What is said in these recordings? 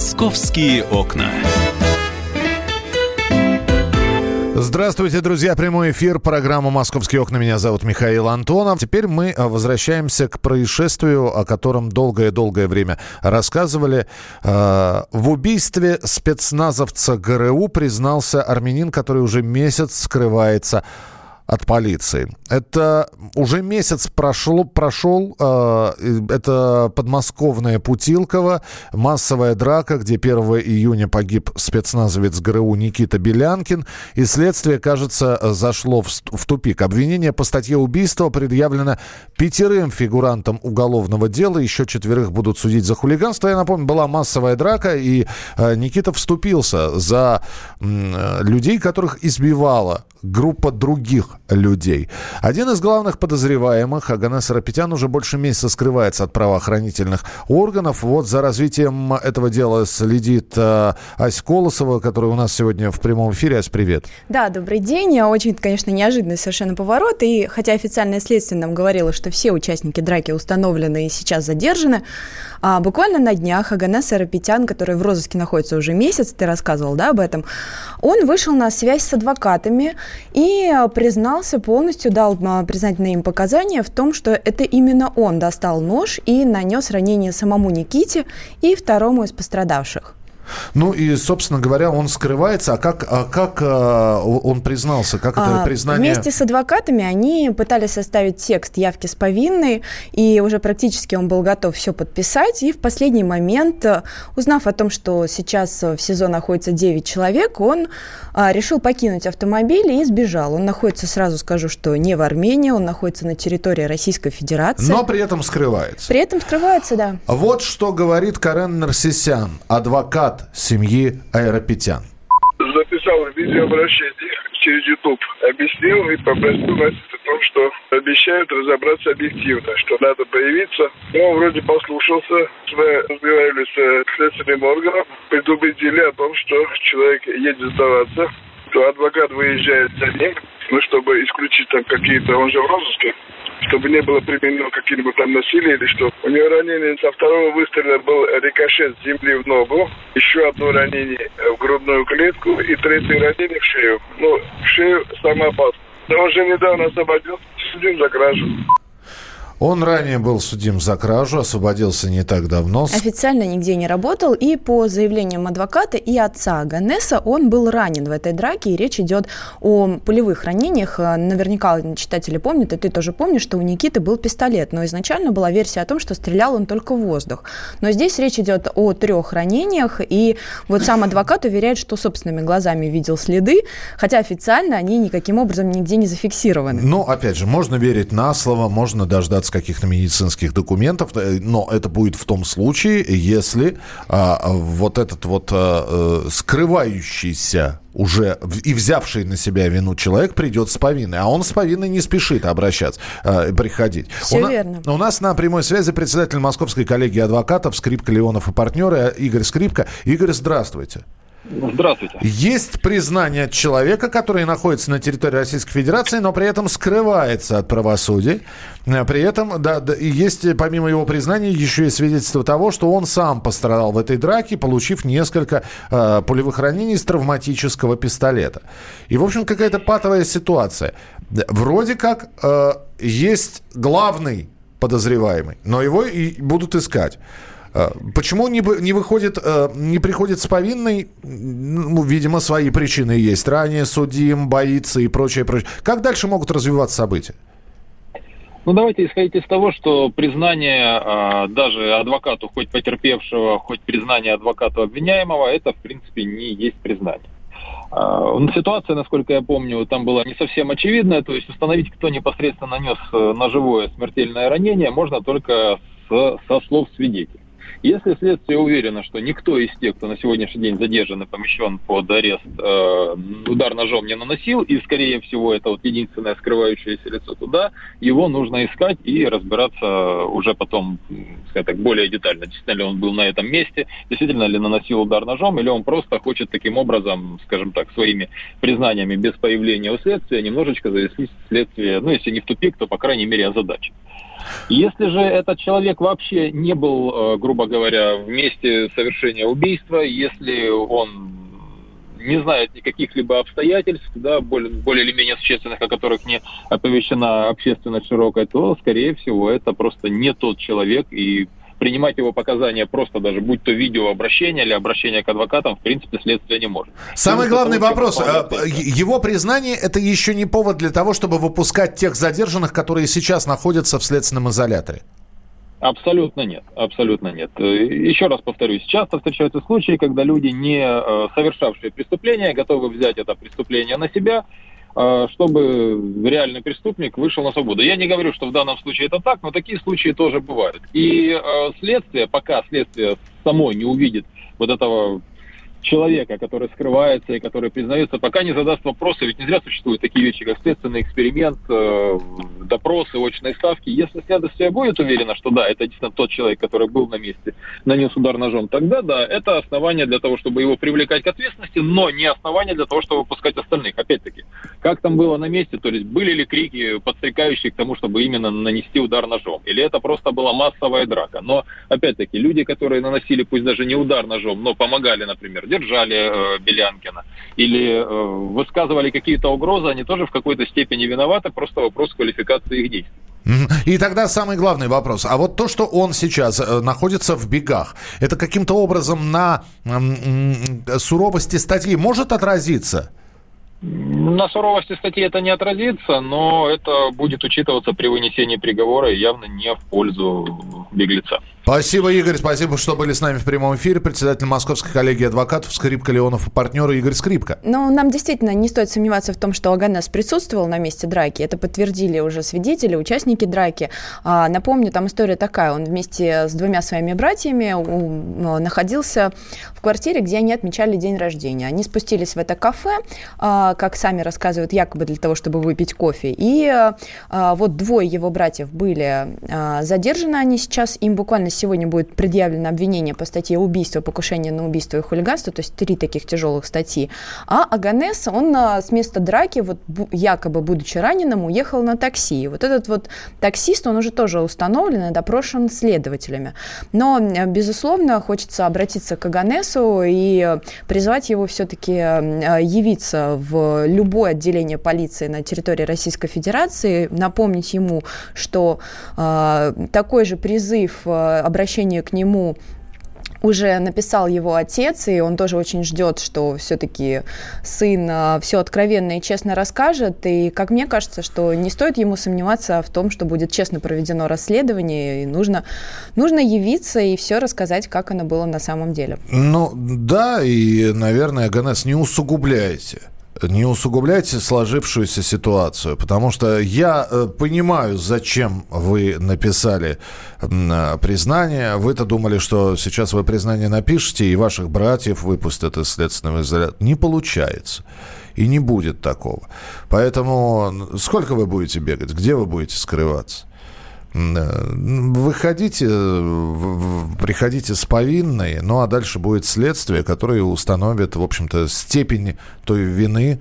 Московские окна. Здравствуйте, друзья. Прямой эфир. Программа «Московские окна». Меня зовут Михаил Антонов. Теперь мы а, возвращаемся к происшествию, о котором долгое-долгое время рассказывали. А, в убийстве спецназовца ГРУ признался армянин, который уже месяц скрывается от полиции. Это уже месяц прошло, прошел. Э, это подмосковная Путилково. Массовая драка, где 1 июня погиб спецназовец ГРУ Никита Белянкин. И следствие, кажется, зашло в, в тупик. Обвинение по статье убийства предъявлено пятерым фигурантам уголовного дела. Еще четверых будут судить за хулиганство. Я напомню, была массовая драка, и э, Никита вступился за э, людей, которых избивала группа других людей. Один из главных подозреваемых, Аганес Рапетян, уже больше месяца скрывается от правоохранительных органов. Вот за развитием этого дела следит э, Ась Колосова, которая у нас сегодня в прямом эфире. Ась, привет. Да, добрый день. Очень, конечно, неожиданный совершенно поворот. И хотя официальное следствие нам говорило, что все участники драки установлены и сейчас задержаны, а буквально на днях Аганес Арапетян, который в розыске находится уже месяц, ты рассказывал да, об этом, он вышел на связь с адвокатами и признался полностью, дал а, признательные им показания в том, что это именно он достал нож и нанес ранение самому Никите и второму из пострадавших. Ну и, собственно говоря, он скрывается. А как, а как а, он признался? Как это а, признание? Вместе с адвокатами они пытались составить текст явки с повинной, и уже практически он был готов все подписать. И в последний момент, узнав о том, что сейчас в СИЗО находится 9 человек, он а, решил покинуть автомобиль и сбежал. Он находится, сразу скажу, что не в Армении, он находится на территории Российской Федерации. Но при этом скрывается. При этом скрывается, да. Вот что говорит Карен Нарсисян, адвокат семьи Аэропетян. Записал видеообращение через YouTube. Объяснил и попросил нас о том, что обещают разобраться объективно, что надо появиться. Но вроде послушался. Мы разговаривали с следственным органом, предупредили о том, что человек едет сдаваться, то адвокат выезжает за ним, ну, чтобы исключить там какие-то, он же в розыске, чтобы не было применено какие-нибудь там насилие или что. У него ранение со второго выстрела был рикошет с земли в ногу, еще одно ранение в грудную клетку и третье ранение в шею. Ну, в шею самопад. Но он же недавно освободился, судим за кражу. Он ранее был судим за кражу, освободился не так давно. Официально нигде не работал, и по заявлениям адвоката и отца Ганеса он был ранен в этой драке, и речь идет о полевых ранениях. Наверняка читатели помнят, и ты тоже помнишь, что у Никиты был пистолет, но изначально была версия о том, что стрелял он только в воздух. Но здесь речь идет о трех ранениях, и вот сам адвокат уверяет, что собственными глазами видел следы, хотя официально они никаким образом нигде не зафиксированы. Ну, опять же, можно верить на слово, можно дождаться без каких-то медицинских документов, э, но это будет в том случае, если а, вот этот вот а, скрывающийся уже и взявший на себя вину человек придет с повинной, а он с повинной не спешит обращаться, э, приходить. Все у, верно. У нас на прямой связи председатель Московской коллегии адвокатов Скрипка, Леонов и партнеры Игорь Скрипка. Игорь, здравствуйте. Здравствуйте. Есть признание человека, который находится на территории Российской Федерации, но при этом скрывается от правосудия. Э, при этом, да, да, есть помимо его признания еще и свидетельство того, что он сам пострадал в этой драке, получив несколько э, пулевых ранений из травматического пистолета. И, в общем, какая-то патовая ситуация. Вроде как э, есть главный подозреваемый, но его и будут искать. Э, почему не, не выходит, э, не приходит с повинной? Ну, видимо, свои причины есть. Ранее судим, боится и прочее, прочее. Как дальше могут развиваться события? Ну, давайте исходить из того, что признание э, даже адвокату, хоть потерпевшего, хоть признание адвокату обвиняемого, это, в принципе, не есть признание. Э, ситуация, насколько я помню, там была не совсем очевидная, то есть установить, кто непосредственно нанес ножевое смертельное ранение, можно только с, со слов свидетелей. Если следствие уверено, что никто из тех, кто на сегодняшний день задержан и помещен под арест, э, удар ножом не наносил, и, скорее всего, это вот единственное скрывающееся лицо туда, его нужно искать и разбираться уже потом, скажем так, более детально, действительно ли он был на этом месте, действительно ли наносил удар ножом, или он просто хочет таким образом, скажем так, своими признаниями без появления у следствия немножечко завести следствие, ну, если не в тупик, то, по крайней мере, озадачить. Если же этот человек вообще не был, э, грубо говоря, в месте совершения убийства, если он не знает никаких-либо обстоятельств, да, более, более или менее существенных, о которых не оповещена общественность широкая, то, скорее всего, это просто не тот человек, и принимать его показания просто даже, будь то видеообращение или обращение к адвокатам, в принципе, следствие не может. Самый главный вопрос. А, его признание – это еще не повод для того, чтобы выпускать тех задержанных, которые сейчас находятся в следственном изоляторе? Абсолютно нет, абсолютно нет. Э, еще раз повторюсь, часто встречаются случаи, когда люди, не э, совершавшие преступление, готовы взять это преступление на себя, чтобы реальный преступник вышел на свободу. Я не говорю, что в данном случае это так, но такие случаи тоже бывают. И следствие, пока следствие само не увидит вот этого человека, который скрывается и который признается, пока не задаст вопросы, ведь не зря существуют такие вещи, как следственный эксперимент, э, допросы, очные ставки. Если следствие будет уверено, что да, это действительно тот человек, который был на месте, нанес удар ножом, тогда да, это основание для того, чтобы его привлекать к ответственности, но не основание для того, чтобы выпускать остальных. Опять-таки, как там было на месте, то есть были ли крики, подстрекающие к тому, чтобы именно нанести удар ножом, или это просто была массовая драка. Но, опять-таки, люди, которые наносили, пусть даже не удар ножом, но помогали, например, держали э, Белянкина или э, высказывали какие-то угрозы, они тоже в какой-то степени виноваты, просто вопрос квалификации их действий. И тогда самый главный вопрос. А вот то, что он сейчас э, находится в бегах, это каким-то образом на суровости статьи может отразиться? На суровости статьи это не отразится, но это будет учитываться при вынесении приговора и явно не в пользу беглеца. Спасибо, Игорь. Спасибо, что были с нами в прямом эфире. Председатель Московской коллегии адвокатов Скрипка Леонов и партнеры Игорь Скрипка. Ну, нам действительно не стоит сомневаться в том, что Аганес присутствовал на месте драки. Это подтвердили уже свидетели, участники драки. А, напомню, там история такая. Он вместе с двумя своими братьями у, находился в квартире, где они отмечали день рождения. Они спустились в это кафе, а, как сами рассказывают, якобы для того, чтобы выпить кофе. И а, вот двое его братьев были а, задержаны. Они сейчас, им буквально сегодня будет предъявлено обвинение по статье убийство, покушение на убийство и хулиганство, то есть три таких тяжелых статьи. А Аганес, он а, с места драки, вот якобы будучи раненым, уехал на такси. И вот этот вот таксист, он уже тоже установлен и допрошен следователями. Но, безусловно, хочется обратиться к Аганесу и призвать его все-таки явиться в любое отделение полиции на территории Российской Федерации, напомнить ему, что э, такой же призыв э, обращение к нему уже написал его отец, и он тоже очень ждет, что все-таки сын а, все откровенно и честно расскажет. И, как мне кажется, что не стоит ему сомневаться в том, что будет честно проведено расследование, и нужно, нужно явиться и все рассказать, как оно было на самом деле. Ну, да, и, наверное, Ганес, не усугубляйте не усугубляйте сложившуюся ситуацию, потому что я э, понимаю, зачем вы написали э, признание. Вы-то думали, что сейчас вы признание напишете, и ваших братьев выпустят из следственного изолятора. Не получается. И не будет такого. Поэтому сколько вы будете бегать? Где вы будете скрываться? Выходите, приходите с повинной, ну а дальше будет следствие, которое установит, в общем-то, степень той вины,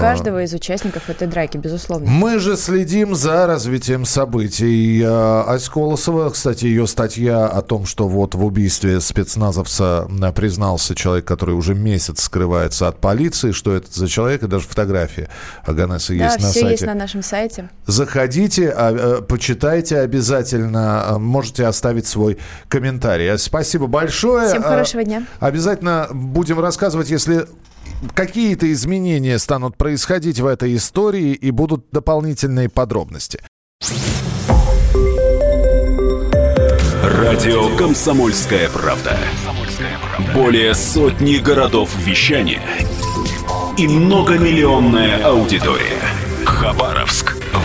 Каждого из участников этой драки, безусловно. Мы же следим за развитием событий. Ась Колосова, кстати, ее статья о том, что вот в убийстве спецназовца признался человек, который уже месяц скрывается от полиции, что это за человек, и даже фотография Аганеса да, есть на сайте. Да, есть на нашем сайте. Заходите, а, э, почитайте обязательно, а, можете оставить свой комментарий. Спасибо большое. Всем хорошего дня. Обязательно будем рассказывать, если какие-то изменения станут происходить в этой истории и будут дополнительные подробности. Радио «Комсомольская правда». Более сотни городов вещания и многомиллионная аудитория. Хабаровск